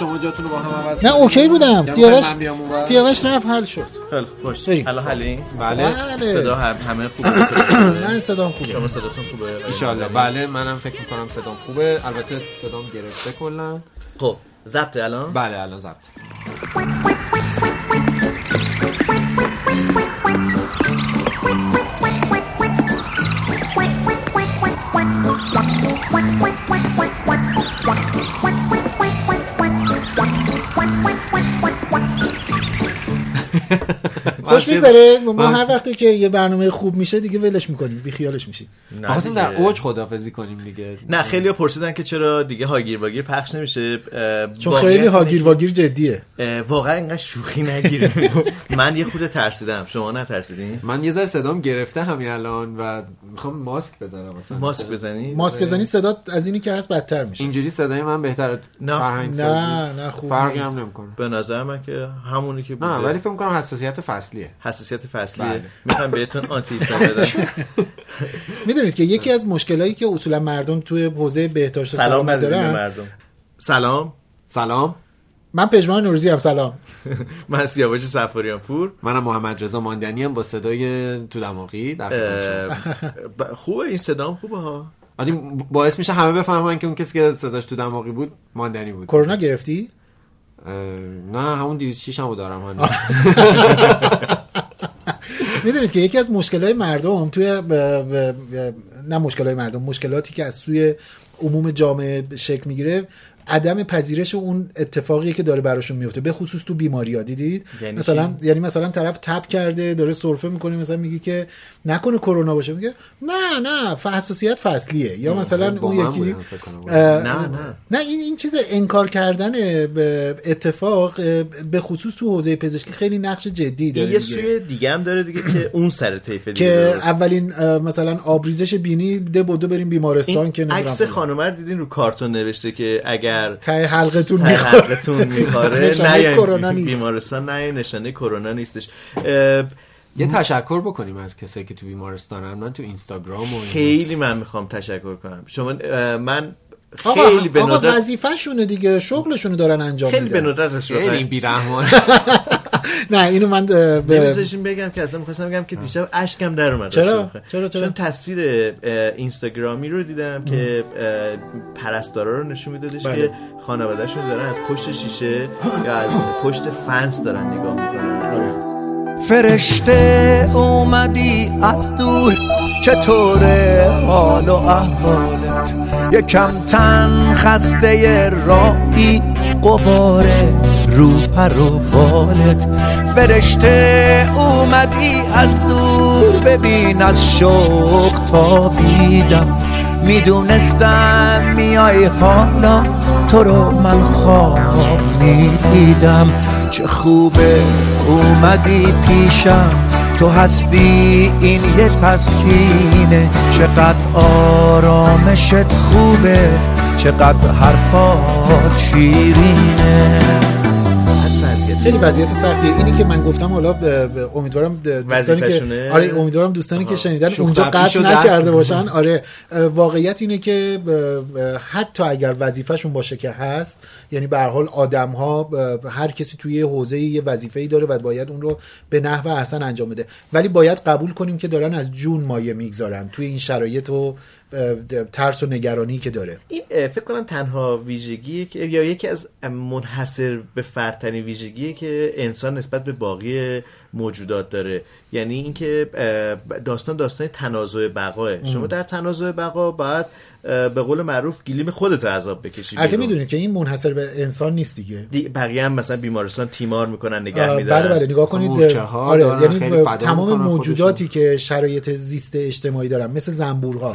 شما جاتون رو با هم عوض نه؟ اوکی بودم. یا سیاوش؟ سیاوش رفت حل شد. خیلی خوش بریم. الان حلیم بله. بله. صدا هم همه خوبه من صدام خوبه. شما صداتون خوبه؟ ایشالله. بله منم فکر می‌کنم صدام خوبه. البته صدام گرفته کلا. خب ضبط الان؟ بله الان ضبط. خوش می‌ذاره ما هر وقتی که یه برنامه خوب میشه دیگه ولش می‌کنیم بی خیالش میشیم. خواستیم در. اوج خدافزی کنیم دیگه. نه خیلی پرسیدن که چرا دیگه هاگیر واگیر پخش نمیشه چون خیلی هاگیر واگیر جدیه. واقعا اینقدر شوخی نگیره من یه خود ترسیدم. شما نترسیدین؟ من یه ذره صدام گرفته همین الان و می‌خوام ماسک بزنم مثلا. ماسک بزنی؟ ماسک بزنی صدا از اینی که هست بدتر میشه. اینجوری صدای من بهتر نه. فرهنگ. نه نه خوب فرقی. هم نمی‌کنه. به نظر من که همونی که بوده. نه ولی فکر می‌کنم حساسیت فصلیه. حساسیت فصلیه. بله. می‌خوام بهتون آنتی هیستامین بدم. می‌دونید که یکی از مشکلایی که اصولا مردم توی حوزه بهداشت و سلام دارن مردم. سلام. سلام. من پژمان نوروزی هم سلام من سیاوش سفاریان پور منم محمد رضا ماندنی هم با صدای تو دماغی در خوبه این صدام؟ خوبه ها. ولی باعث میشه همه بفهمن که اون کسی که صداش تو دماغی بود ماندنی بود. کرونا گرفتی؟ نه همون 206 هم دارم هنوز. می‌دونید که یکی از مشکلات مردم توی ب- ب- ب- نه مشکلات مردم مشکلاتی که از سوی عموم جامعه شکل می‌گیره عدم پذیرش اون اتفاقی که داره براشون میفته به خصوص تو بیماری ها دیدید یعنی مثلا یعنی مثلا طرف تب کرده داره سرفه می‌کنه مثلا میگه که نکنه کرونا باشه میگه نه نه حساسیت فصلیه یا مثلا اون یکی نه، نه. نه این این چیز انکار کردن اتفاق به خصوص تو حوزه پزشکی خیلی نقش جدی داره یه. سوی دیگه هم داره دیگه که اون سر طیف دیگه که. اولین مثلا آبریزش بینی ده بدو بریم بیمارستان که عکس. خانم دیدین رو کارتون نوشته که اگر حلقتون ته می‌خوره. حلقتون می‌خوره نه یعنی کرونا نیست. بیمارستان نه نشانه کرونا نیستش یه تشکر بکنیم از کسایی که تو بیمارستانن من تو اینستاگرام و. خیلی من می‌خوام تشکر کنم شما من خیلی به ندرت وظیفه‌شونه دیگه شغلشونو دارن انجام خیلی به میدن ندرت خیلی بیرحمان نه اینو من به بگم که اصلا می‌خواستم بگم که دیشب اشکم در اومد چرا؟ چرا؟ چرا؟ چون تصویر اینستاگرامی رو دیدم که پرستارا رو نشون میدادش بله. که خانوادهشون دارن از پشت شیشه یا از پشت فنس دارن نگاه می‌کنن فرشته اومدی از دور چطوره حال و احوالت یکم تن خسته راهی قباره رو پر و بالت. فرشته اومدی از دور ببین از شوق تابیدم. می‌دونستم میای حالا تو رو من خواب می‌دیدم. چه خوبه اومدی پیشم تو هستی این یه تسکینه. چقدر آرامشت خوبه چقدر حرفات شیرینه. خیلی وضعیت سختیه اینی که من گفتم حالا ب- ب- امیدوارم دوستانی که. آره امیدوارم دوستانی که شنیدن اونجا قطع. نکرده باشن آره واقعیت اینه که ب- ب- حتی اگر وظیفهشون باشه که هست یعنی به هر حال آدم ها هر کسی توی یه حوزه یه وظیفه‌ای داره و باید اون رو به نحو احسن انجام بده ولی باید قبول کنیم که دارن از جون مایه می‌گذارن توی این شرایط و ترس و نگرانی که داره. این فکر کنم تنها ویژگی که یا یکی از منحصر به فردترین ویژگی که انسان نسبت به باقی موجودات داره. یعنی اینکه داستان داستان تنازع بقاه. شما در تنازع بقا باید اه، به قول معروف گلیم خودت رو عذاب بکشی البته. می‌دونید که این منحصر به انسان نیست دیگه. دی- بقیه هم مثلا بیمارستان تیمار می‌کنن نگه میدارن. بله بله نگاه کنید آره یعنی تمام موجوداتی که شرایط زیست اجتماعی دارن مثل زنبورها.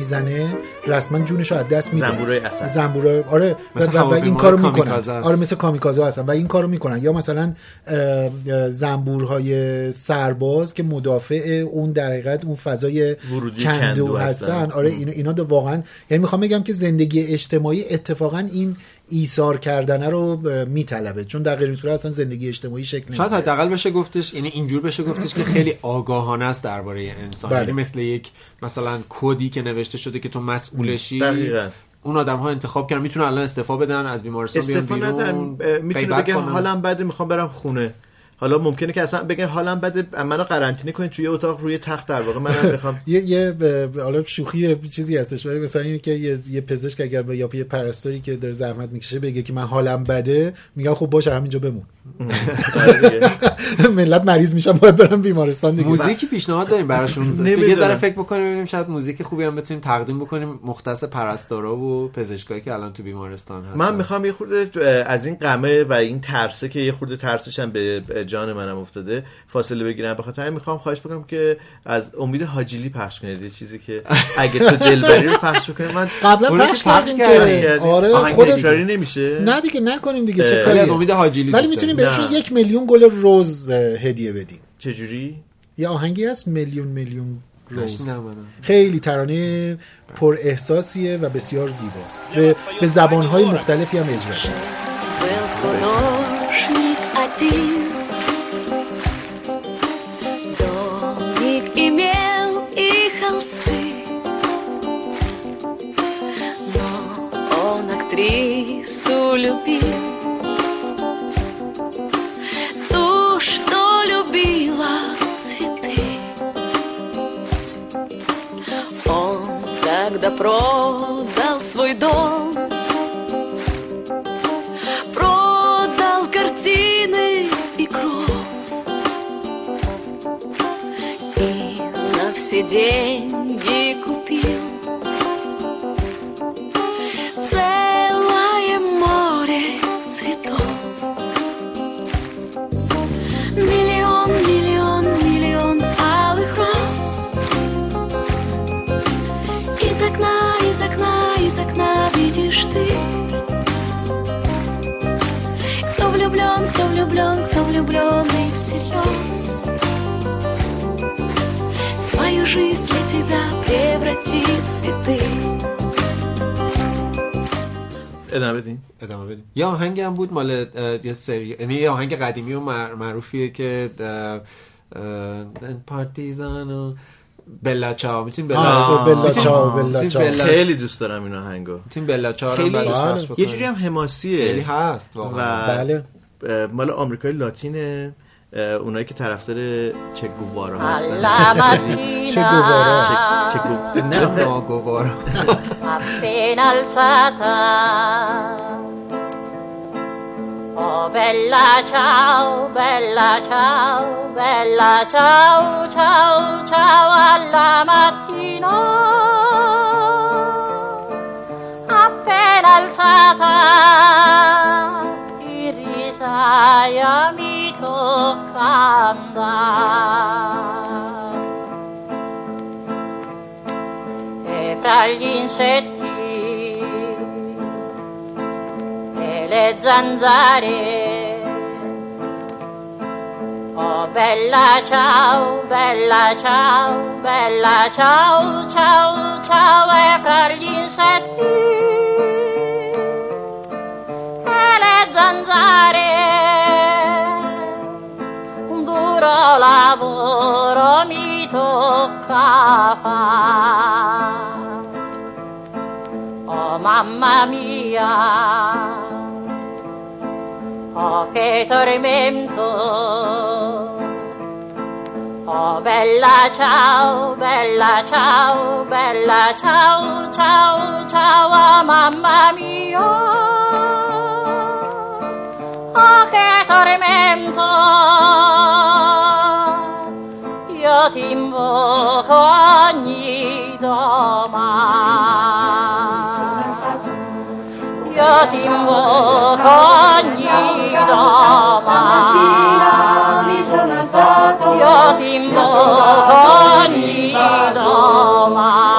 می‌زنه رسما جونش رو از دست میده زنبورای اسد. زنبورای آره و, مثل و- و این کارو می‌کنن. آره مثل کامیکازه هستن و این کارو می‌کنن یا مثلا زنبورهای سرباز که مدافع اون در حقیقت اون فضای ورودی کندو کندو هستن هستن. آره اینا اینا واقعا یعنی می‌خوام بگم که زندگی اجتماعی اتفاقا این ایثار کردنه رو میطلبه چون در غیر این صورت اصلا زندگی اجتماعی شکل شاید نمی‌گیره. حداقل بشه گفتش یعنی اینجور بشه گفتش که خیلی آگاهانه است درباره انسان بله. یعنی مثل یک مثلا کدی که نوشته شده که تو مسئولشی دقیقاً. اون آدم ها انتخاب کردن می‌تونن الان استعفا بدن از بیمارستان بیان بیرون می‌تونه بگه. حالم بده می‌خوام برم خونه حالا ممکنه که اصلا بگه حالم بده منو قرنطینه کنید توی اتاق روی تخت در واقع منم بخوام یه یه حالا شوخی یه چیزی هستش ولی مثلا اینه که یه, پزشک اگر یا یه پرستاری که داره زحمت می‌کشه بگه که من حالم بده میگم خب باشه همینجا بمون. ملت مریض میشن باید برن بیمارستان دیگه. موزیکی پیشنهاد داریم براشون. یه ذره فکر بکنیم ببینیم شاید موزیک خوبی هم بتونیم تقدیم بکنیم. مختص پرستارا و پزشکایی که الان تو بیمارستان هستن. من می‌خوام یه خورده از این قمه و این ترسه که یه خورده ترسش هم به جان منم افتاده فاصله بگیرم. بخاطر همین می‌خوام خواهش بکنم که از امید حاجیلی پخش کنید. یه چیزی که اگه تو دلبری رو پخش بکنید من قبلا پخش کردیم. که آره آهنگ خودت نمیشه. نه دیگه نکنیم دیگه چه ولی از امید حاجیلی ولی میتونیم داریم. بهشون نه. یک میلیون گل روز اه، هدیه بدیم چجوری یه آهنگی هست میلیون میلیون روز نشنیدم منم. خیلی ترانه پر احساسیه و بسیار زیباست به, به زبانهای مختلفی هم اجرا شده Был художник один Домик имел и холсты Но он актрису любил тогда продал свой дом. Продал картины и кровь И на все деньги из окна, из окна видишь ты кто влюблен, кто влюблен, кто влюбленный всерьез Свою жизнь для тебя превратит в цветы ادامه بدین ادامه بدیم یه آهنگ هم بود مال اه، یه سری یعنی یه آهنگ قدیمی و مع- معروفیه که پارتیزان و بلا چاو می‌تونیم بلا بلا چاو، بلا می‌تونیم چاو. بلا- خیلی دوست دارم این آهنگو می‌تونیم بلا چاو رو خیلی- بله. پخش یه. جوری هم حماسیه. خیلی هست واقعا. و بله. مال آمریکای لاتینه. اونایی که طرفدار چه گووارا هستن. چه گوارا. چه چه گو- نه چه Oh bella ciao, bella ciao, bella ciao, ciao, ciao alla mattina. Appena alzata, di risaia mi tocca andare. e fra gli insetti zanzare. Oh bella ciao, bella ciao, bella ciao, ciao, ciao e fra gli insetti e le zanzare un duro lavoro mi tocca fare. Oh mamma mia, che tormento. Oh bella ciao, bella ciao, bella ciao, ciao, ciao, oh, mamma mia. Oh che tormento Io ti invoco ogni domani Io ti invoco ogni domani Io ti invoco ogni domani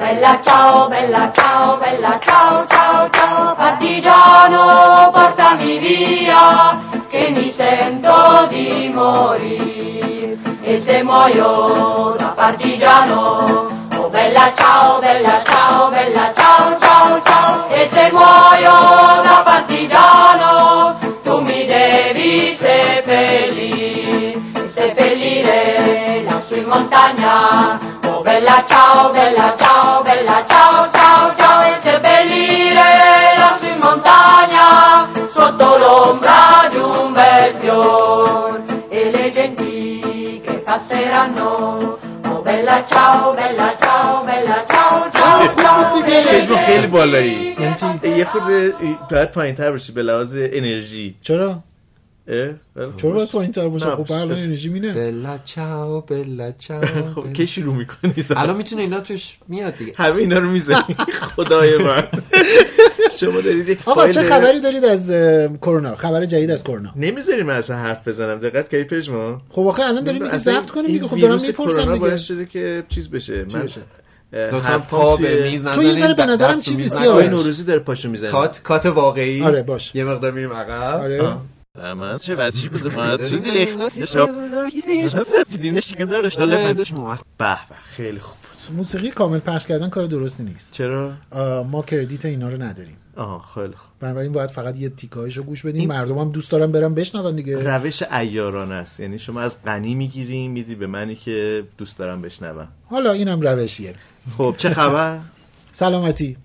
bella ciao, bella ciao, bella ciao, ciao, ciao, partigiano, portami via, che mi sento di morire. E se muoio da partigiano, oh bella ciao, bella ciao, bella ciao, bella ciao, bella ciao, bella ciao, ciao, ciao, seppellire lassù in montagna, sotto l'ombra di un bel fior, e le genti che passeranno. Oh bella ciao, bella ciao, bella ciao, ciao, ciao. پژمان خیلی بالایی یعنی چی یه خورده باید پایین تر باشی به لحاظ انرژی چرا چرا. باید پایین تر باشه نه، خب برای انرژی مینه بلا چاو بلا چاو خب کی شروع می‌کنی الان می‌تونه اینا توش میاد دیگه. همه اینا رو می‌زنی؟ خدای من. شما دارید یک آقا چه خبری دارید از کرونا؟ خبر جدید از کرونا. نمی‌ذاری من اصلا حرف بزنم. دقت کردی پژمان؟ خب آخه الان داریم میگه ضبط کنیم دیگه. خب دارم می‌پرسم دیگه. باعث شده که چیز بشه. من حرفام پا به میز تو یه ذره به نظرم چیزی سیاه. نوروزی داره پاشو می‌زنه. کات کات واقعی. آره، باش. یه مقدار میریم عقب. آره. من چه بچی بزرگ آره، داشت مومد. به به خیلی خوب بود موسیقی کامل پخش کردن کار درستی نیست چرا آه، ما کردیت اینا رو نداریم آها خیلی خوب بنابراین باید فقط یه تیکایش رو گوش بدیم مردم هم دوست دارن برن بشنون دیگه روش ایارانه است یعنی شما از غنی می‌گیری میدی به منی که دوست دارم بشنوم حالا اینم روشیه خب چه خبر سلامتی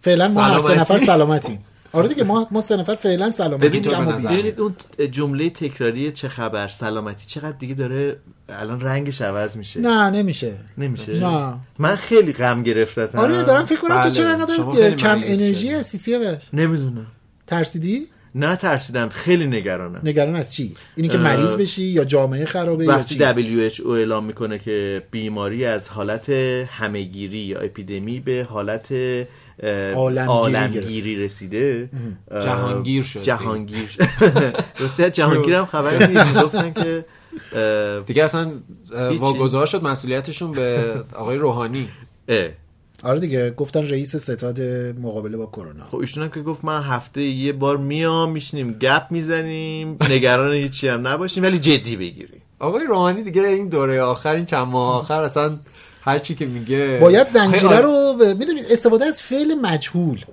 فعلا ما هر سه سلامتی. نفر سلامتیم آره دیگه ما ما سه نفر فعلا سلامتی تو. ببینید اون جمله تکراری چه خبر سلامتی چقدر دیگه داره الان رنگش عوض میشه؟ نه نمیشه. نمیشه؟ نه. من خیلی غم گرفتم. آره دارم فکر کنم تو بله. چرا شما انقدر کم انرژی. هستی سیاوش نمی‌دونم. ترسیدی؟ نه ترسیدم خیلی نگرانم. نگران از چی؟ اینی که مریض بشی یا جامعه خرابه یا وقتی چی؟ WHO اعلام می‌کنه که بیماری از حالت همهگیری یا اپیدمی به حالت عالمگیری رسیده. جهانگیر شد. جهانگیر. راستی از جهانگیر هم خبری نیست. گفتن که دیگه اصلا. واگذار شد مسئولیتشون به آقای روحانی. آره دیگه گفتن رئیس ستاد مقابله با کرونا. خب ایشون هم که گفت من هفته یه بار میام میشینیم گپ می‌زنیم نگران هیچی هم نباشیم ولی جدی بگیریم. آقای روحانی دیگه این دوره آخر این چند ماه آخر اصلا هر چی که میگه باید زنجیره آره. رو می‌دونید استفاده از فعل مجهول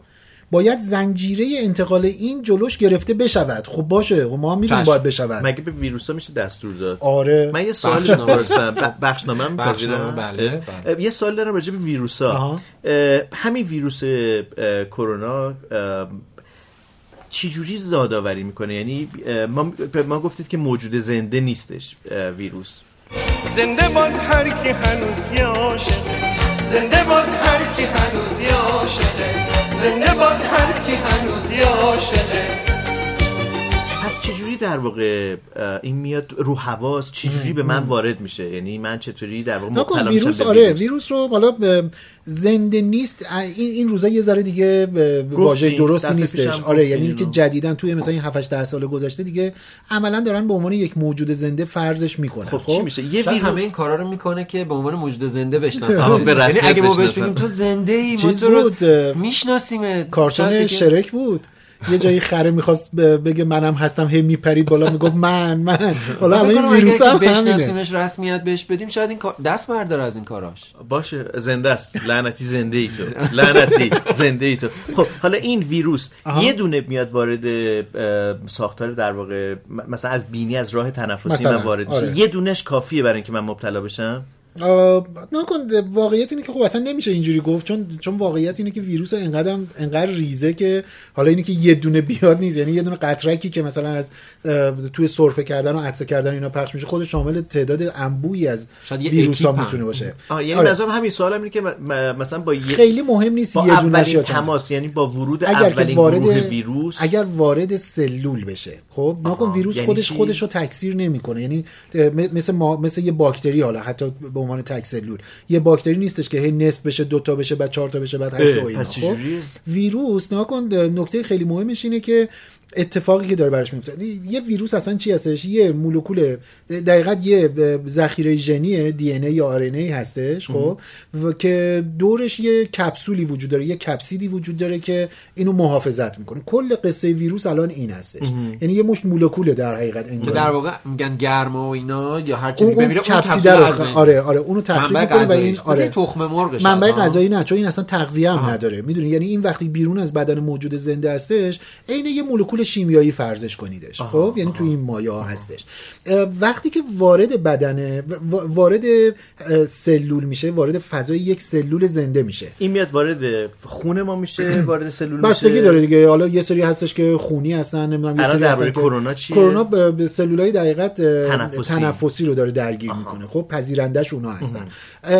باید زنجیره انتقال این جلوش گرفته بشود خب باشه خب ما هم می‌دونیم چشم. باید بشود مگه به ویروس ها میشه دستور داد آره من یه سوال ب- بخشنامه هم بخشنامه،؟ بله، بله. یه سوال دارم راجع به ویروس ها آها. همین ویروس کرونا چجوری زادآوری می‌کنه یعنی ما به ما گفتید که موجود زنده نیستش ویروس زنده باد هر کی هنوز عاشقه زنده باد هر کی هنوز عاشقه زنده باد هر کی هنوز عاشقه چجوری در واقع این میاد رو حواس چجوری به من وارد میشه؟ یعنی من چطوری در واقع مبتلا ویروس آره ویروس؟ رو حالا زنده نیست این این روزا یه ذره دیگه واژه درستی نیستش. آره یعنی اینکه اینو. جدیدن توی مثلا این 7 10 سال گذشته دیگه عملا دارن به عنوان یک موجود زنده فرضش می‌کنن. خب چی میشه؟ یه ویروس همه این کارا رو می‌کنه که به عنوان موجود زنده بشناسن. به یعنی رسمیت اگه ما بهش. بگیم تو زنده ای ما تو رو می‌شناسیم کارتون شرک بود. یه جایی خره می‌خواست بگه منم هستم هی میپرید بالا می‌گفت من من. حالا این ویروس هم همینه. بشناسیمش رسمیت بهش بدیم شاید این کار- دست برداره از این کاراش. باشه زنده است. لعنتی زنده ای تو. لعنتی زنده ای تو. خب حالا این ویروس آها. یه دونه میاد وارد ساختار در واقع مثلا از بینی از راه تنفسی من وارد میشه. آره. یه دونش کافیه برای اینکه من مبتلا بشم؟ نکن واقعیت اینه که خب اصلا نمیشه اینجوری گفت چون چون واقعیت اینه که ویروس انقدر انقدر ریزه که حالا اینه که یه دونه بیاد نیست یعنی یه دونه قطرکی که مثلا از توی سرفه کردن و عطسه کردن اینا پخش میشه خودش شامل تعداد انبوهی از ویروس ها هم. می‌تونه باشه آه یعنی آره. همین سوالم اینه که مثلا با یه خیلی مهم نیست با یه دونه. تماس یعنی با ورود اگر اولین وارد ویروس اگر وارد سلول بشه خب نکن ویروس یعنی خودش؟ خودش رو تکثیر نمی‌کنه یعنی مثل ما مثل یه باکتری حالا حتی به عنوان تک سلول یه باکتری نیستش که هی نصف بشه دو تا بشه بعد چهار تا بشه بعد هشت تا اینا خب؟ ویروس نکن نکته خیلی مهمش اینه که اتفاقی که داره براش میفته. یه ویروس اصلا چی هستش؟ یه مولکول دقیقت یه ذخیره ژنی دی ان یا آر هستش خب؟ و که دورش یه کپسولی وجود داره یه کپسیدی وجود داره که اینو محافظت می‌کنه. کل قصه ویروس الان این هستش. یعنی یه مشت مولکوله در حقیقت که در واقع میگن گرما و اینا یا هر چیزی اون, اون بمیره اون از خ- بین آره آره اونو تخریب می‌کنه و این آره. تخم مرغ منبع؟ غذایی نه چون این اصلا تغذیه هم نداره. می‌دونی؟ یعنی این وقتی بیرون از بدن موجود زنده هستش عین یه مولکول شیمیایی فرضش کنیدش خب؟ یعنی تو این مایه ها هستش. وقتی که وارد بدن وارد سلول میشه وارد فضای یک سلول زنده میشه. این میاد وارد خون ما میشه وارد سلول بستگی میشه داره دیگه. حالا یه سری هستش که خونی هستن نمی‌دونم یه سری هستن کرونا چیه؟ کرونا به سلولای دقیقت تنفسی. تنفسی رو داره درگیر می‌کنه. خب پذیرندش اونا هستن.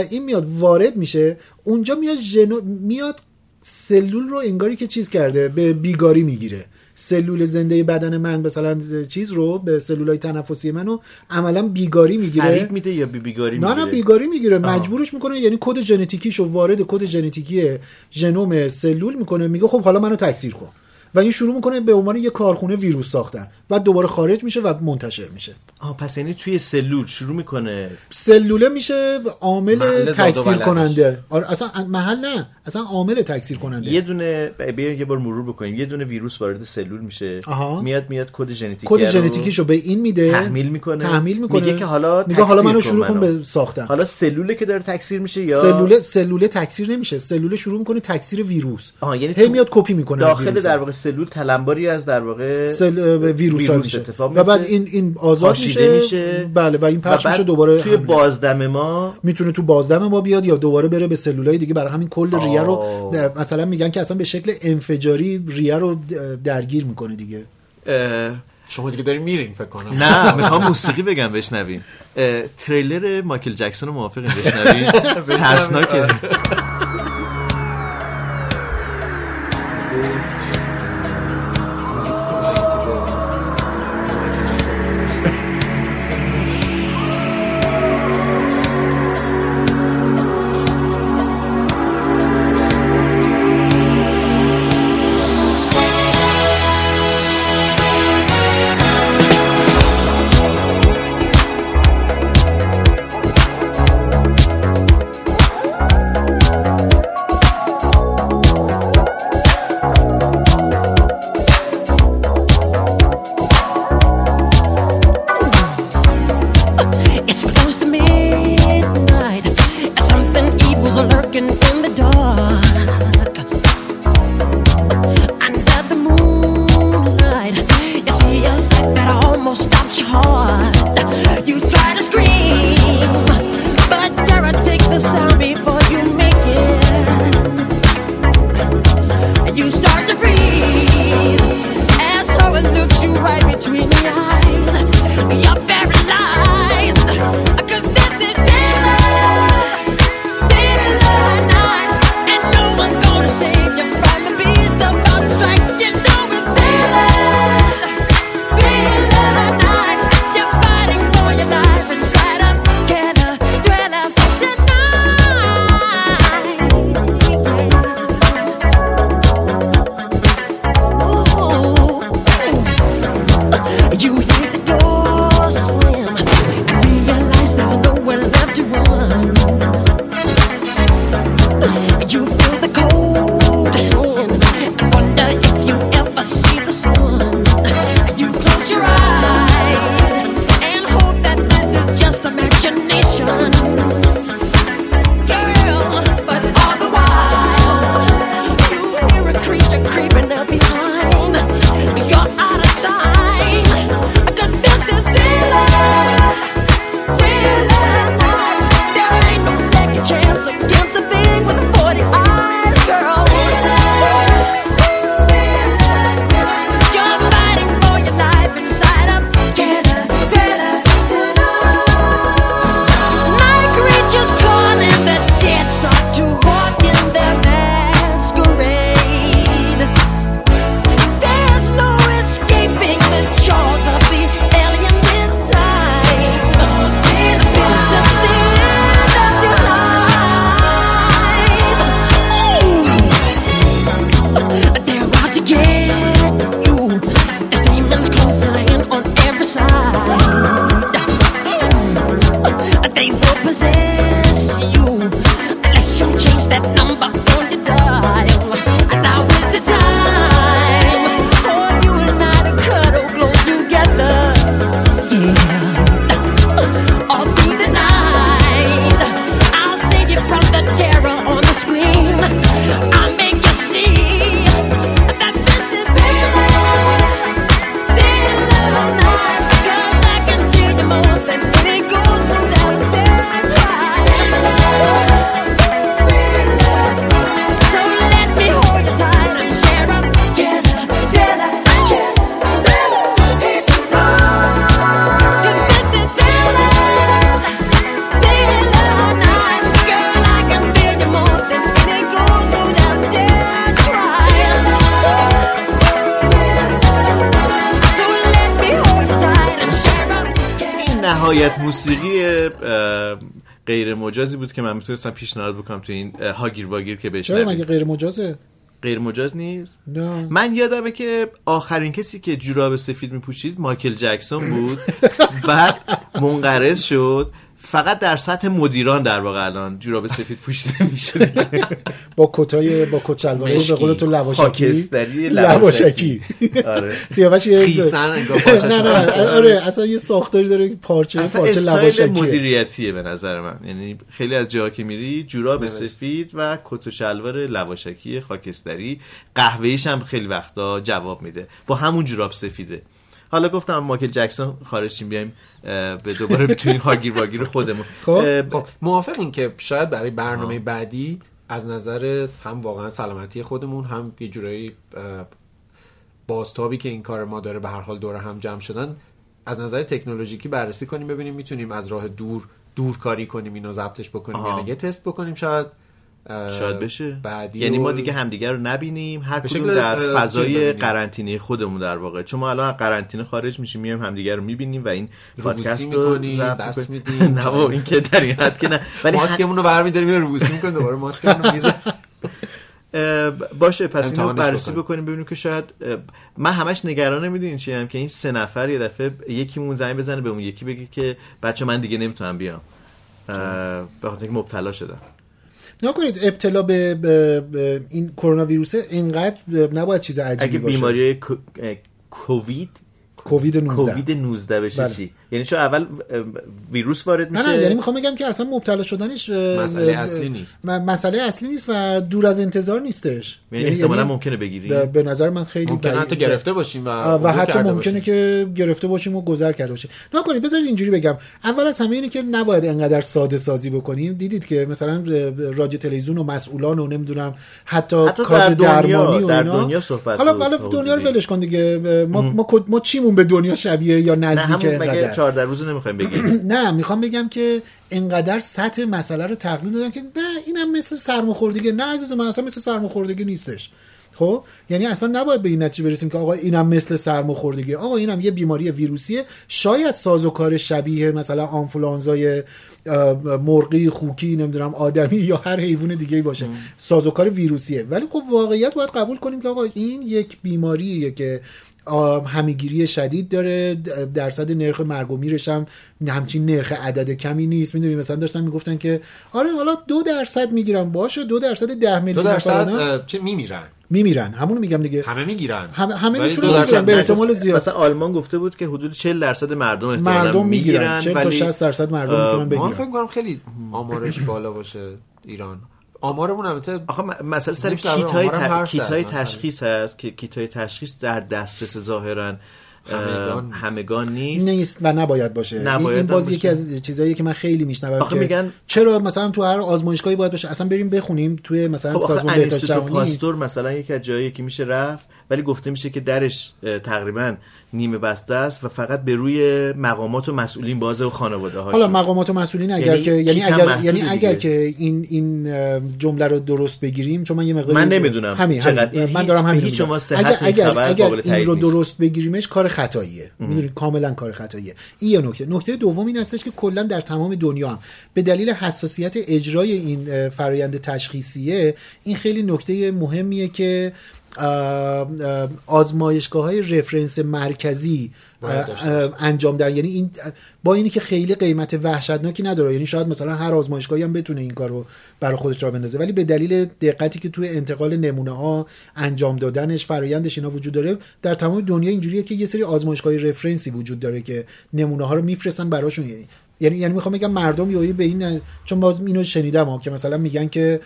این میاد وارد میشه. اونجا میاد ژنو میاد سلول رو انگاری که چیز کرده به بیگاری می‌گیره. سلول زنده بدن من مثلا چیز رو به سلولای تنفسی منو عملا بیگاری می‌گیره. فریب میده یا بی بیگاری نه می‌گیره؟ نه بیگاری می‌گیره. مجبورش می‌کنه یعنی کد ژنتیکیشو وارد کد ژنتیکی ژنوم سلول می‌کنه. میگه خب حالا منو تکثیر کن. و این شروع می‌کنه به عنوان یه کارخونه ویروس ساختن. بعد دوباره خارج میشه و منتشر میشه. آه پس یعنی توی سلول شروع می‌کنه. سلوله میشه عامل تکثیر. کننده. آره اصلا محل نه اصلا عامل تکثیر کننده. یه دونه بیایم یه بار مرور بکنیم. یه دونه ویروس وارد سلول میشه. آها. میاد میاد کد ژنتیکی کد ژنتیکیشو به این میده. تحمیل می‌کنه. تحمیل می‌کنه. میگه که حالا میگه حالا منو شروع کن. به ساختن. حالا سلوله که داره تکثیر میشه یا سلوله سلوله تکثیر نمیشه. سلوله شروع می‌کنه تکثیر ویروس. آها، یعنی هی میاد کپی می‌کنه داخل. در واقع سلول تلمباری از در واقع سل ویروس, ها ویروس میشه اتفاق و بعد. این این آزاد میشه, میشه. بله و این پخش میشه دوباره توی حمله. بازدم ما می‌تونه تو بازدم ما بیاد یا دوباره بره به سلولای دیگه. برای همین کل ریه رو. مثلا میگن که اصلا به شکل انفجاری ریه رو درگیر می‌کنه دیگه. اه، شما دیگه دارین میرین فکر کنم. نه می‌خوام موسیقی بگم بشنویم. تریلر مایکل جکسون رو موافقین بشنویم. ترسناکه. مجازی بود که من می‌تونستم پیشنهاد بکنم تو این هاگیر واگیر که چرا مگه غیر مجازه غیر مجاز نیست؟ نه. من یادمه که آخرین کسی که جوراب سفید میپوشید مایکل جکسون بود. بعد منقرض شد. فقط در سطح مدیران در واقع الان جوراب سفید پوشیده میشه. با کتای با کت شلوار به. قول تو لواشکی. خاکستری لواشکی. آره. سیاوش خیسن نه نه آره اصلا یه ساختاری داره پارچه پارچه لواشکیه. مدیریتیه به نظر من. یعنی خیلی از جاها که میری جوراب سفید و کت و شلوار لواشکی خاکستری. قهوه‌ایش هم خیلی وقتا جواب میده. با همون جوراب سفیده. حالا گفتم مایکل جکسون خارج شیم بیایم به دوباره بتونیم هاگیر واگیر خودمون. خب. خب. موافقین که شاید برای برنامه بعدی از نظر هم واقعا سلامتی خودمون هم یه جورایی بازتابی که این کار ما داره به هر حال دور هم جمع شدن از نظر تکنولوژیکی بررسی کنیم ببینیم می‌تونیم از راه دور دور کاری کنیم اینو ضبطش بکنیم آها. یا یه تست بکنیم شاید. شاید بشه. بعدی یعنی ما دیگه همدیگه رو نبینیم. هر کدوم در فضای. قرنطینه خودمون در واقع. چون ما الان از قرنطینه خارج میشیم میایم همدیگه رو می‌بینیم و این پادکست رو دست. می‌دیم، نه این که در این حد که نه. ولی ماسکمون رو برمی‌داریم روبوسی می‌کنیم دوباره ماسکمون رو اه، باشه پس اینو بررسی بکنیم. ببینیم که شاید من همش نگران می‌دونین چی هم که این سه نفر یه دفعه یکیمون زنگ بزنه به اون یکی بگه که بچه من دیگه نمی‌تونم بیام. به خاطر اینکه مبتلا شدم. نکنید ابتلا به, به, این کرونا ویروس اینقدر نباید چیز عجیبی اگه باشه. بیماری کو- اه، کووید کووید 19 کووید 19 بشه بله. چی؟ یعنی چون اول ویروس وارد نه میشه؟ نه یعنی می‌خوام بگم که اصلا مبتلا شدنش مسئله اصلی نیست. م- مسئله اصلی نیست و دور از انتظار نیستش. یعنی احتمالا ممکنه بگیری. به, به نظر من خیلی ممکنه حتی گرفته باشیم و و حتی ممکنه باشیم. که گرفته باشیم و گذر کرده باشیم. نه کنید بذارید اینجوری بگم. اول از همه اینه که نباید انقدر ساده سازی بکنیم. دیدید که مثلا رادیو تلویزیون و مسئولان و نمی‌دونم حتی, حتی کادر در دنیا- درمانی و در اینا. دنیا صحبت حالا تا دنیا رو. ولش کن دیگه. ما ما, ما, چیمون به دنیا شبیه یا نه نزدیک همون مگه انقدر 14 روز نمی‌خوایم بگیم. نه می‌خوام بگم که انقدر سطح مسئله رو تقدیم دادن که نه اینم مثل سرماخوردگی. نه عزیز من اصلا مثل سرماخوردگی نیستش. خب؟ یعنی اصلا نباید به این نتیجه برسیم که آقا اینم مثل سرماخوردگی. آقا اینم یه بیماری ویروسیه. شاید سازوکار شبیه مثلا آنفولانزای مرغی خوکی نمی‌دونم آدمی یا هر حیوان دیگه باشه. سازوکار ویروسیه. ولی خب واقعیت باید قبول کنیم که آقا این یک بیماریه که همهگیری شدید داره درصد نرخ مرگ و میرش هم همچین نرخ عدد کمی نیست. می‌دونی مثلا داشتن می‌گفتن که آره حالا دو درصد می‌گیرن باشه دو درصد ده دو میلیون درصد آدم اه، چه میمیرن؟ میمیرن. همونو میگم دیگه. همه می‌گیرن. همه- همه می‌تونن دو درصد به. احتمال زیاد. مثلا آلمان گفته بود که حدود 40 درصد مردم احتمالاً مردم می‌گیرن. می‌گیرن 40 تا ولی 60 درصد مردم می‌تونن ما بگیرن. فکر کنم خیلی آمارش بالا باشه ایران. آمارمون البته آخه مسئله سر نمیشه کیت های, آمارم حرف کیت زد های مثلا. تشخیص هست که کیت های تشخیص در دسترس ظاهرا همگان نیست. همگان نیست نیست و نباید باشه این- نباید این باز. یکی از چیزایی که من خیلی میشنوم آخه که میگن- چرا مثلا تو هر آزمایشگاهی باید باشه اصلا بریم بخونیم توی مثلا خب سازمان بهداشت جهانی پاستور مثلا یکی از جایی که میشه رفت ولی گفته میشه که درش تقریبا نیمه بسته است و فقط به روی مقامات و مسئولین بازه و خانواده حالا مقامات و مسئولین اگر یعنی که یعنی اگر یعنی. اگر که این این جمله رو درست بگیریم چون من یه مقدار من نمی‌دونم همین, چقدر. همین. این من دارم همین هیچ. شما صحت اگر اگر, اگر قابل این رو. درست بگیریمش کار خطاییه می‌دونید کاملا کار خطاییه این یه نکته نکته دوم این هستش که کلا در تمام دنیا هم به دلیل حساسیت اجرای این فرایند تشخیصیه این خیلی نکته مهمیه که آزمایشگاه های رفرنس مرکزی انجام دهن. یعنی این با اینی که خیلی قیمت وحشتناکی نداره. یعنی شاید مثلا هر آزمایشگاهی هم بتونه این کارو برای خودش را بندازه. ولی به دلیل دقتی که توی انتقال نمونه ها انجام دادنش فرایندش اینا وجود داره در تمام دنیا اینجوریه که یه سری آزمایشگاه رفرنسی وجود داره که نمونه ها رو میفرستن براشون. یعنی یعنی می‌خوام بگم مردم یهو به این چون باز اینو شنیدم ها که مثلا میگن که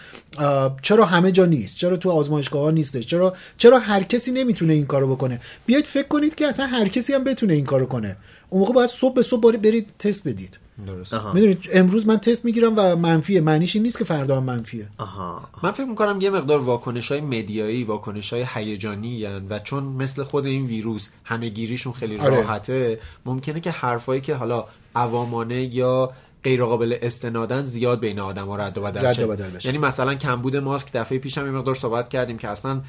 چرا همه جا نیست؟ چرا تو آزمایشگاه ها نیستش؟ چرا چرا هر کسی نمی‌تونه این کارو بکنه؟ بیاید فکر کنید که اصلا هر کسی هم بتونه این کارو کنه. اون موقع باید صبح به صبح برید تست بدید. درست می‌دونید امروز من تست می‌گیرم و منفیه. معنیش این نیست که فردا هم منفیه. آها. من فکر می‌کنم یه مقدار واکنش های مدیایی واکنش های هیجانی و چون مثل خود این ویروس همه گیریشون خیلی آره. راحته ممکنه که حرفایی که حالا عوامانه یا غیر قابل استنادن زیاد بین آدم ها رد و بدل. یعنی مثلا کمبود ماسک دفعه پیشم یه مقدار صحبت کردیم که اصلا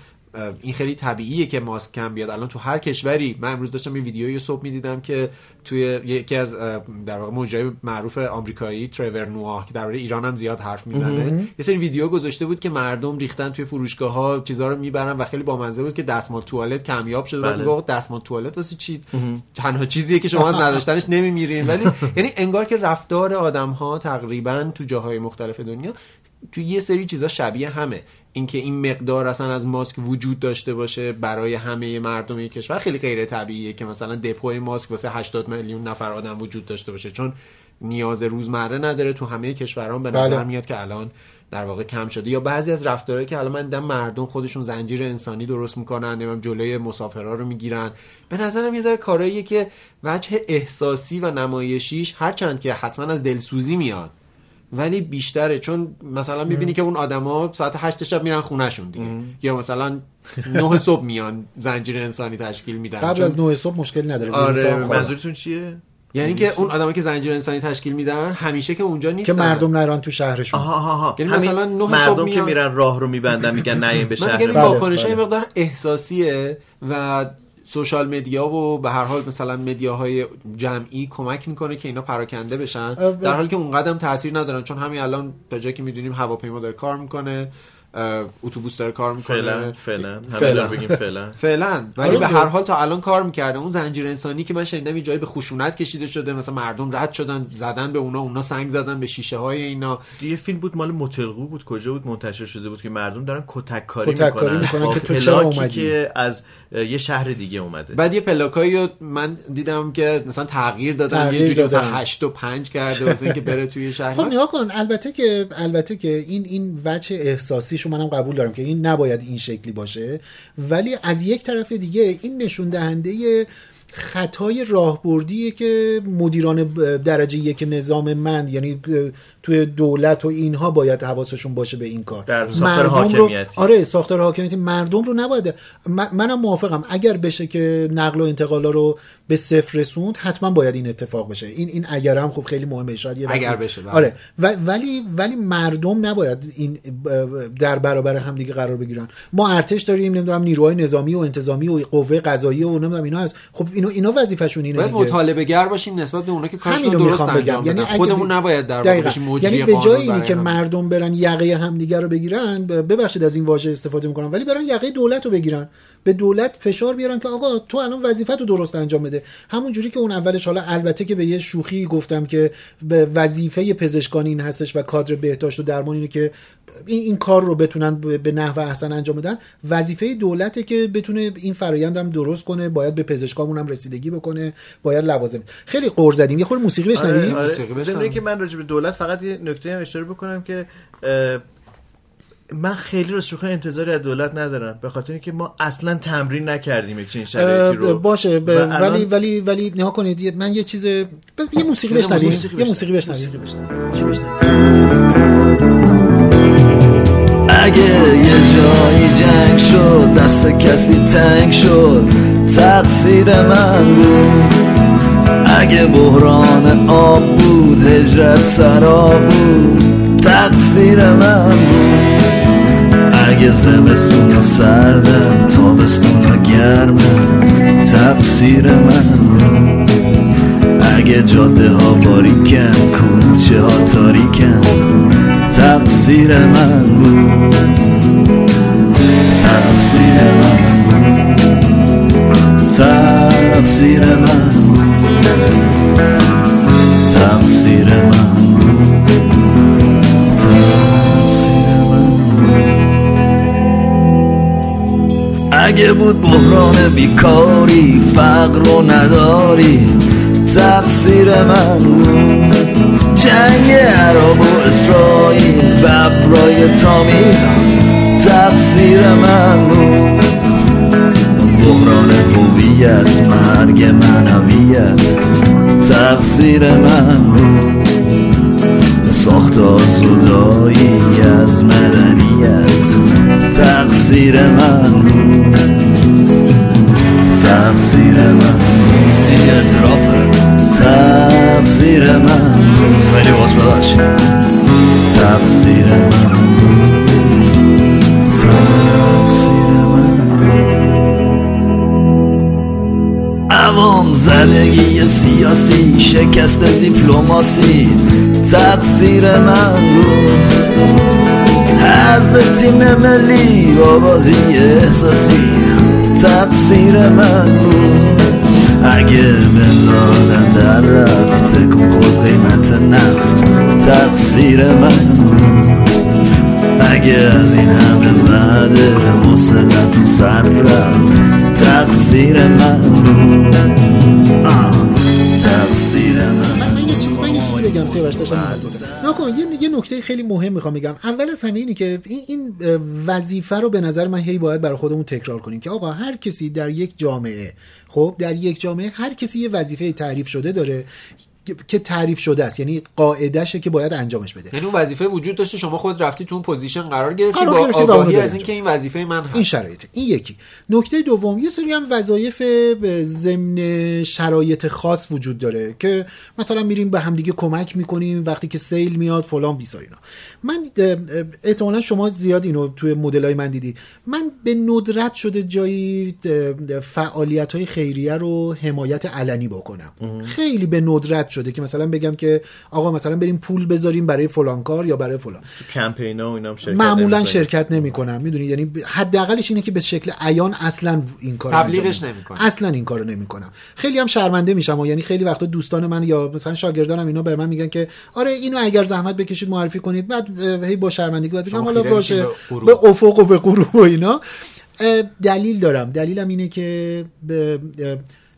این خیلی طبیعیه که ماسک کم بیاد. الان تو هر کشوری من امروز داشتم یه ویدیویی صبح می‌دیدم که توی یکی از در واقع مجری معروف آمریکایی ترور نواه که درباره ایران هم زیاد حرف می‌زنه یه سری ویدیو گذاشته بود که مردم ریختن توی فروشگاه ها چیزا رو می‌برن و خیلی بامزه بود که دستمال توالت کمیاب شده بله. آقا دستمال توالت واسه چی؟ تنها چیزیه که شما از نداشتنش نمیمیرین. ولی یعنی انگار که رفتار آدم ها تقریبا تو جاهای مختلف دنیا تو یه سری چیزا شبیه همه. اینکه این مقدار اصلا از ماسک وجود داشته باشه برای همه مردم یک کشور خیلی غیر طبیعیه که مثلا دپوی ماسک واسه 80 میلیون نفر آدم وجود داشته باشه. چون نیاز روزمره نداره تو همه کشورها به نظر بله. میاد که الان در واقع کم شده. یا بعضی از رفتارهایی که الان من دیدم مردم خودشون زنجیر انسانی درست می‌کنن نمی‌دونم جلوی مسافرها رو می‌گیرن. به نظرم یه ذره کاراییه که وجه احساسی و نمایشیش هرچند که حتما از دلسوزی میاد. ولی بیشتره. چون مثلا می‌بینی که اون آدما ساعت هشت شب میرن خونهشون دیگه. یا مثلا نه صبح میان زنجیر انسانی تشکیل میدن. قبل چون- از 9 صبح مشکل نداره. آره،. منظورتون چیه؟ یعنی که اون آدمایی که زنجیر انسانی تشکیل میدن همیشه که اونجا که نیستن. مردم نران تو شهرشون. آها آها آها. یعنی مثلا نه صبح مردم که میان- میرن راه رو میبندن میگن نه به من شهر واکنش بله. مقدار احساسیه و سوشال مدیا و به هر حال مثلا مدیاهای جمعی کمک می‌کنه که اینا پراکنده بشن. در حالی که اون قدم تاثیر ندارن چون همین الان تا جایی که می‌دونیم هواپیما داره کار می‌کنه. اتوبوس داره کار می‌کنه. فعلا فعلا. دار بگیم فعلا. فعلا. ولی آره به. هر حال تا الان کار می‌کرده اون زنجیر انسانی که من شنیدم یه جایی به خشونت کشیده شده. مثلا مردم رد شدن زدن به اونا اونا سنگ زدن به شیشه های اینا یه فیلم بود مال متلقو بود کجا بود؟ منتشر شده بود که مردم دارن کتک کاری می‌کنن. می‌کنن که تو چرا پلاکی اومدی؟ که از یه شهر دیگه اومده. بعد یه پلاکایی رو من دیدم که مثلا تغییر دادن تغییر یه جوری مثلا دادن. 8 و 5 کرده واسه اینکه بره توی شهر. خب نگاه کن البته که البته که این این وجه احساسیشو منم قبول دارم که این نباید این شکلی باشه. ولی از یک طرف دیگه این نشون دهنده خطای راهبردیه که مدیران درجه یک نظام من یعنی توی دولت و اینها باید حواسشون باشه به این کار. در ساختار رو حاکمیتی. آره ساختار حاکمیتی. مردم رو نباید من- منم موافقم. اگر بشه که نقل و انتقالا رو به صفر رسوند حتما باید این اتفاق بشه. این این اگر هم خب خیلی مهمه شاید یه اگر بشه، بله. آره. و- ولی ولی مردم نباید این در برابر هم دیگه قرار بگیرن. ما ارتش داریم نمی‌دونم نیروهای نظامی و انتظامی و قوه قضاییه و نمی‌دونم اینا هست. خب اینا اینا وظیفه‌شون اینه دیگه. مطالبه گر باشیم نسبت به اونا که کارشون درست انجام بگم. یعنی خودمون نباید در واقع یعنی به جای اینی که هم. مردم برن یقه همدیگه رو بگیرن ببخشید از این واژه استفاده می‌کنم ولی برن یقه دولت رو بگیرن. به دولت فشار بیارن که آقا تو الان وظیفت رو درست انجام بده. همون جوری که اون اولش حالا البته که به یه شوخی گفتم که به وظیفه پزشکان این هستش و کادر بهداشت و درمان اینه که این, این کار رو بتونن به نحو احسن انجام بدن. وظیفه دولته که بتونه این فرایند هم درست کنه باید به پزشکامون هم رسیدگی بکنه باید لوازم. خیلی قور زدیم. یه خورده موسیقی بشنویم؟ آره. موسیقی آره بشنویم. ضمن که من راجع به دولت فقط یه نکته هم اشاره بکنم که من خیلی راست بخوام انتظاری از دولت ندارم به خاطر اینکه ما اصلا تمرین نکردیم یک چنین شرایطی رو. باشه ب... الان- ولی ولی ولی نها کنید من یه چیز ب... یه موسیقی بشنویم یه موسیقی بشنویم. اگه یه جایی جنگ شد دست کسی تنگ شد تقصیر من بود. اگه بحران آب بود هجرت سراب بود تقصیر من بود. اگه زمستون سردم تابستون گرمم تقصیر من. اگه جاده ها باریکن کوچه ها تاریکن تقصیر من بود. تقصیر من بود. تقصیر من بود. تقصیر من اگه بود بحران بیکاری فقر و نداری. تقصیر من جنگ عرب و اسرائیل ببرای تامی. تقصیر من بحران هویت مرگ منویت تقصیر من ساخت آسودایی از مدنیت تقصیر من بود. تقصیر من. این اعترافه تقصیر من خیلی باز ببخشید. تقصیر من. تقصیر های سیاسی شکست دیپلماسی تقصیر من بود. حذف تیم ملی آوازی احساسی تقصیر من بود. اگه بندادن در رفت تکون خود قیمت نفت تقصیر من بود. اگه از این همه بعد حوصلتون سر رفت تقصیر من تقصیر من یه چیز من یه چیزی بگم سیاوش داشتم. نکن یه یه نکته خیلی مهم می‌خوام بگم. اول از همه اینی که این این وظیفه رو به نظر من هی باید برای خودمون تکرار کنیم که آقا هر کسی در یک جامعه خب در یک جامعه هر کسی یه وظیفه تعریف شده داره. که- تعریف شده است. یعنی قاعدشه که باید انجامش بده. یعنی اون وظیفه وجود داشته شما خود رفتی تو اون position قرار گرفتی قرار با آگاهی از اینکه این وظیفه من هست. این شرایطه. این یکی. نکته دوم یه سری هم وظایف به ضمن شرایط خاص وجود داره که مثلا میریم به همدیگه کمک می‌کنیم وقتی که سیل میاد فلان بیسار اینا. من احتمالا شما زیاد اینو توی مدل های من دیدی. من به ندرت شده جایی فعالیت های خیریه رو حمایت علنی بکنم. خیلی به ندرت شده که مثلا بگم که آقا مثلا بریم پول بذاریم برای فلان کار یا برای فلان. تو کمپینا و اینا هم شرکت معمولا نمی‌کنی. شرکت نمی کنم می‌دونی؟ یعنی حداقلش اینه که به شکل عیان اصلا این کار تبلیغش نمی‌کنی. اصلا این کارو نمی کنم خیلی هم شرمنده میشم و یعنی خیلی وقتا دوستان من یا مثلا شاگردانم اینا به من میگن که آره اینو اگر زحمت بکشید معرفی کنید بعد هی با شرمندگی بگم شما حالا باشه. به افق و به غروب و اینا. دلیل دارم. دلیلم اینه که به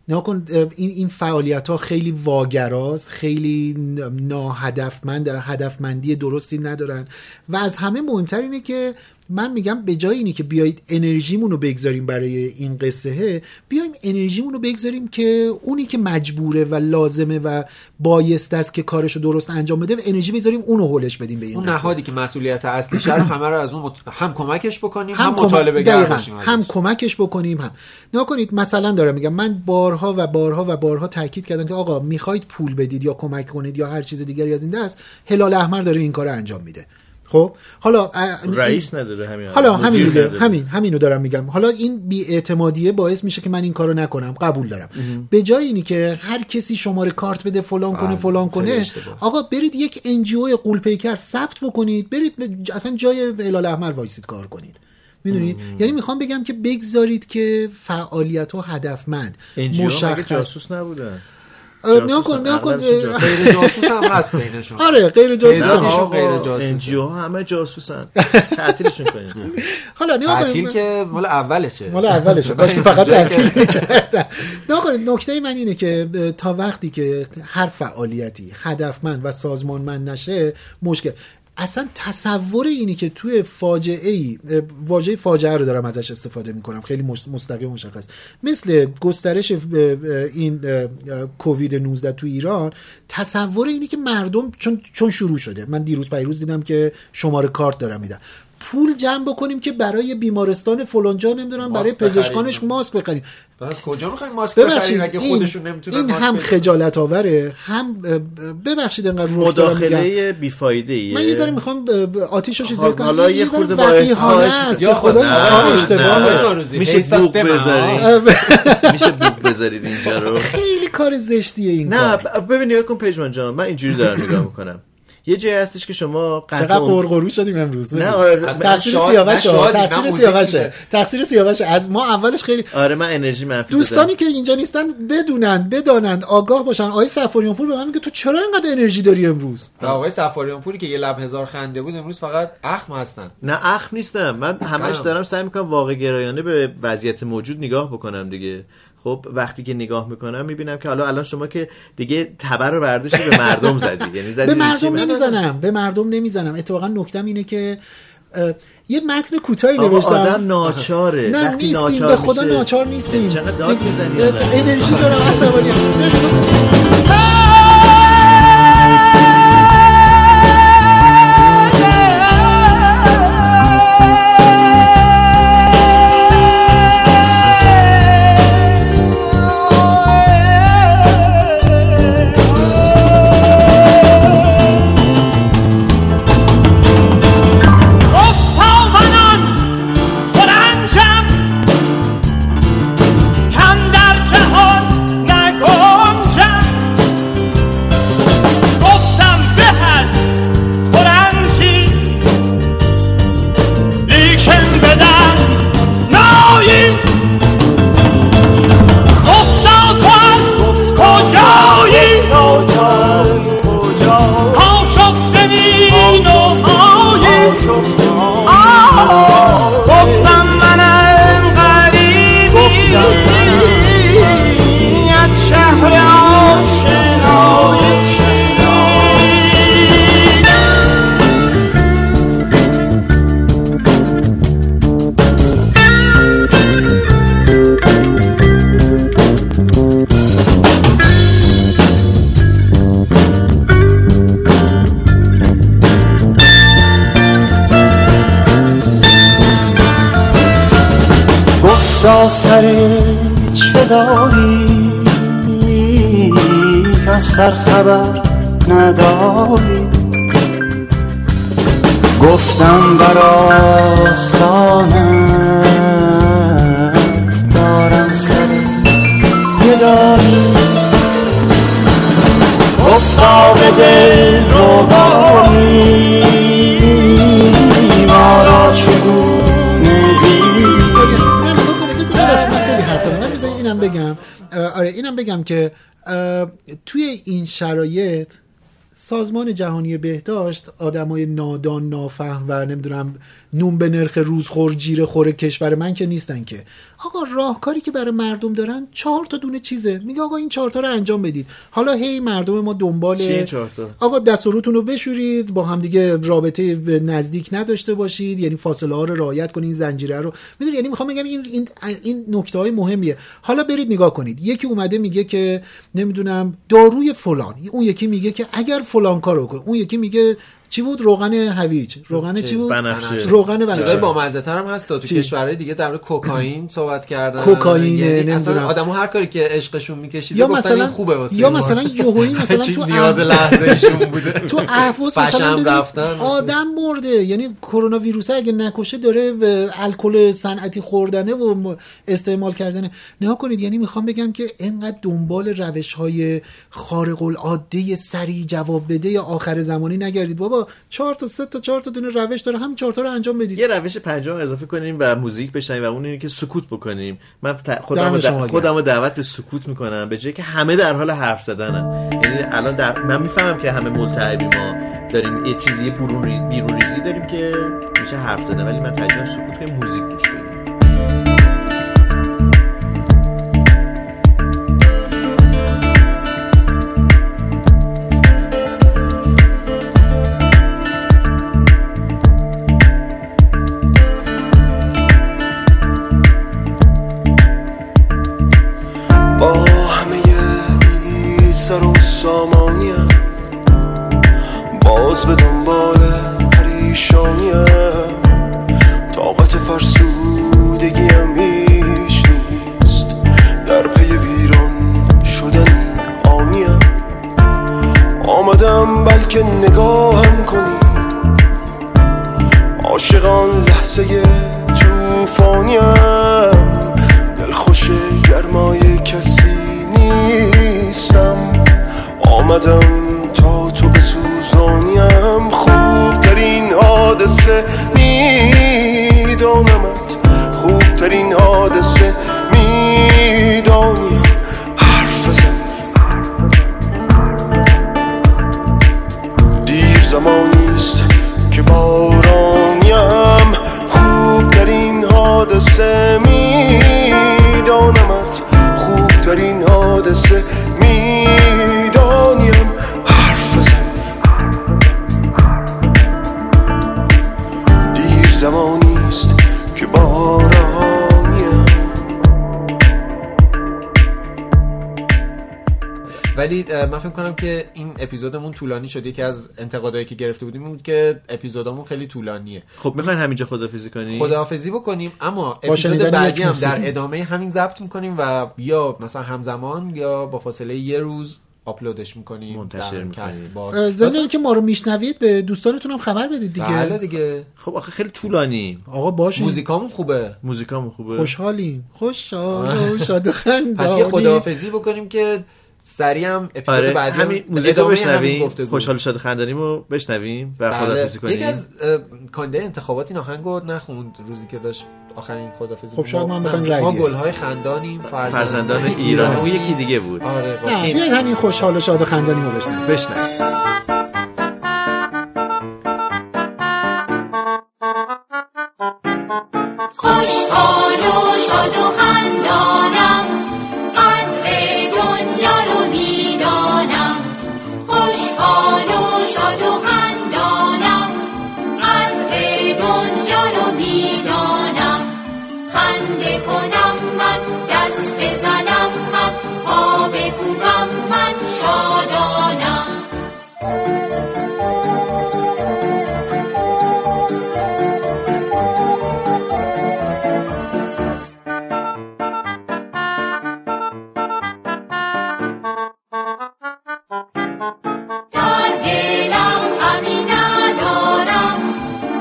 نگاه کن این این فعالیت ها خیلی واگراست خیلی ناهدفمند هدفمندی درستی ندارن. و از همه مهمتر اینه که من میگم به جای اینی که بیایید انرژیمون رو بگذاریم برای این قصه بیایم انرژیمون رو بگذاریم که اونی که مجبوره و لازمه و بایست است که کارش رو درست انجام بده انرژی بذاریم اونو هولش بدیم به این اون قصه. نهادی که مسئولیت اصلی رو همه رو از اون مت- هم کمکش بکنیم هم, هم مطالبه. هم کمکش بکنیم هم. نگاه کنید مثلا دارم میگم من بارها و بارها و بارها تاکید کردم که آقا می‌خواید پول بدید یا کمک کنید یا هر چیز دیگری از این دست هلال احمر داره این کار انجام میده. خب حالا رئیس نداره همین حالا همین دیگه. همین همینو دارم میگم. حالا این بیاعتمادیه باعث میشه که من این کارو نکنم قبول دارم. به جای اینی که هر کسی شماره کارت بده فلان کنه بله، فلان کنه. آقا برید یک انجیو قولپیکر ثبت بکنید برید اصلا جای هلال احمر وایسید کار کنید. می‌دونید؟ یعنی می‌خوام بگم که بگذارید که فعالیت ها هدفمند مشخص جاسوس نبودن؟ نگاه کن نگاه کن غیر جاسوس هم هست بینشون. آره غیر جاسوس هم. آقا. غیر جاسوسه. NGO ها همه جاسوسن. تعطیلشون کنید حالا تعطیل کنید که مال اولشه. مال اولشه. باش که فقط تعطیل نکردن نگاه کنید نکته من اینه که تا وقتی که هر فعالیتی هدفمند و سازمانمند نشه مشکل. اصلا تصور اینی که توی فاجعه ای واژه فاجعه رو دارم ازش استفاده می‌کنم. خیلی مستقیم مشخص. مثل گسترش این کووید 19 تو ایران تصور اینی که مردم چون چون شروع شده. من دیروز پیروز دیدم که شماره کارت دارم میدم. پول جمع بکنیم که برای بیمارستان فلانجا نمی‌دونم برای. پزشکانش ماسک بخریم. بس کجا می‌خوایم ماسک بخریم؟ اگه این, خودشون نمی‌تونن این هم؟ خجالت آوره هم ببخشید انقدر مداخله بیفایده ایه من یه ذره می‌خوام آتیش رو چیز حالا- کنم. حالا یه خورده خواهش- است. به خدا. نوروزی. میشه بوق دمه، بذاری ها. میشه بوق بذارید اینجا رو. خیلی کار زشتیه این نه کار. ب- ببین نگاه کن پژمان جان من اینجوری دارم نگاه می‌کنم. یه جایی هستش که شما قطع چقدر قرقرو شدیم امروز نه. آره تقصیر سیاوشه تقصیر سیاوشه. تقصیر سیاوشه از ما اولش خیلی آره من انرژی منفی دوستانی. که اینجا نیستن بدونن بدانند آگاه باشن آقای سفاریان پور به من میگه تو چرا اینقدر انرژی داری امروز آقای سفاریان پوری که یه لب هزار خنده بود امروز فقط اخم هستن نه اخ نیستم من همش. دارم سعی می‌کنم واقع گرایانه به وضعیت موجود نگاه بکنم دیگه خب وقتی که نگاه می‌کنم می‌بینم که حالا الان شما که دیگه تبر رو برداشتی به مردم زدی یعنی زدی به؟ مردم نمی‌زنم به مردم نمی‌زنم. اتفاقا نکتم اینه که یه متن کوتاهی نوشتم. آدم ناچاره. نه نیستیم به خدا ناچار نیستیم. چقدر داد می‌زنی اه، انرژی دارم عصبانی سر چه داری؟ از سر خبر نداری. گفتم بر آستانت دارم سر گدایی افتاق دل رو بایی ما را چگونه اینم بگم که توی این شرایط سازمان جهانی بهداشت آدمای نادان نافهم و نمی‌دونم نون به نرخ روزخور جیره خور کشور من که نیستن که. آقا راهکاری که برای مردم دارن چهار تا دونه چیزه. میگه آقا این چهار تا رو انجام بدید. حالا هی مردم ما دنبال؟ آقا دست رو بشورید با همدیگه رابطه نزدیک نداشته باشید. یعنی فاصله ها رو رعایت کنید این زنجیره رو. می‌دونی یعنی می‌خوام بگم این این این نکته های مهمیه. حالا برید نگاه کنید. یکی اومده میگه که نمی‌دونم داروی فلان. اون یکی میگه که اگر فلان کارو کن اون یکی میگه چی بود روغن هویج روغن چی بود بنفشه. روغن بنفشه با مزه هم هست تو؟ کشورهای دیگه در مورد کوکائین صحبت کردن کوکائین، یعنی. اصلا آدمو هر کاری که عشقشون می‌کشید یا مثلا خوبه واسه یا. مثلا یهویی مثلا تو نیاز لحظه ایشون بوده تو اهواز مثلا رفتن. آدم مرده یعنی کرونا ویروس اگه نکشه داره به الکل صنعتی خوردنه و استعمال کردنه نگاه کنید یعنی می‌خوام بگم که انقدر دنبال روش های خارق العاده سریع جواب بده یا آخر زمانی نگردید بابا چهار تا سه تا چهار تا دونه روش داره همین چهار تا رو انجام بدید یه روش پنجم اضافه کنیم و موزیک بشنویم و اون اینه که سکوت بکنیم من خودم دم رو شما د- گرم. خودم دعوت به سکوت می‌کنم به جایی که همه در حال حرف زدنن یعنی الان در... من می‌فهمم که همه ملتهبی ما داریم یه چیزی. بیرون ریزی داریم که میشه حرف زدن ولی من ترجیح میدم سکوت کنیم موزیک سامانیم. باز به دنبال پریشانیم. طولانی شد. یکی از انتقادایی که گرفته بودیم این بود که اپیزودمون خیلی طولانیه. خب می‌خواین همینجا خدافیزی کنیم خداحافظی بکنیم اما اپیزود بعدی هم. در ادامه همین ضبط می‌کنیم و یا مثلا همزمان یا با فاصله یه روز آپلودش می‌کنیم منتشر در می‌کنیم. ضمن اینکه ما رو میشنوید به دوستانتون هم خبر بدید دیگه. بله دیگه. خب آخه خیلی طولانی. آقا باشین. موزیکامون خوبه. موزیکامون خوبه. خوشحالیم. خوشحال و شاد و خندانی پس یه خداحافظی بکنیم که سریع هم اپیزود آره بعدی هم همین موزیک رو بشنویم. خوشحال و شاد و خندانیمو بشنویم و بله. کنیم یکی از کانده انتخابات این آهنگ رو نخوند روزی که داشت آخرین خدافزی خب شاید ما می‌خوایم رأی ما. گلهای خندانیم فرزندان, فرزندان ایران اون یکی دیگه بود آره خب. نه بیاید همین خوشحال شاد رو بشنویم بشنویم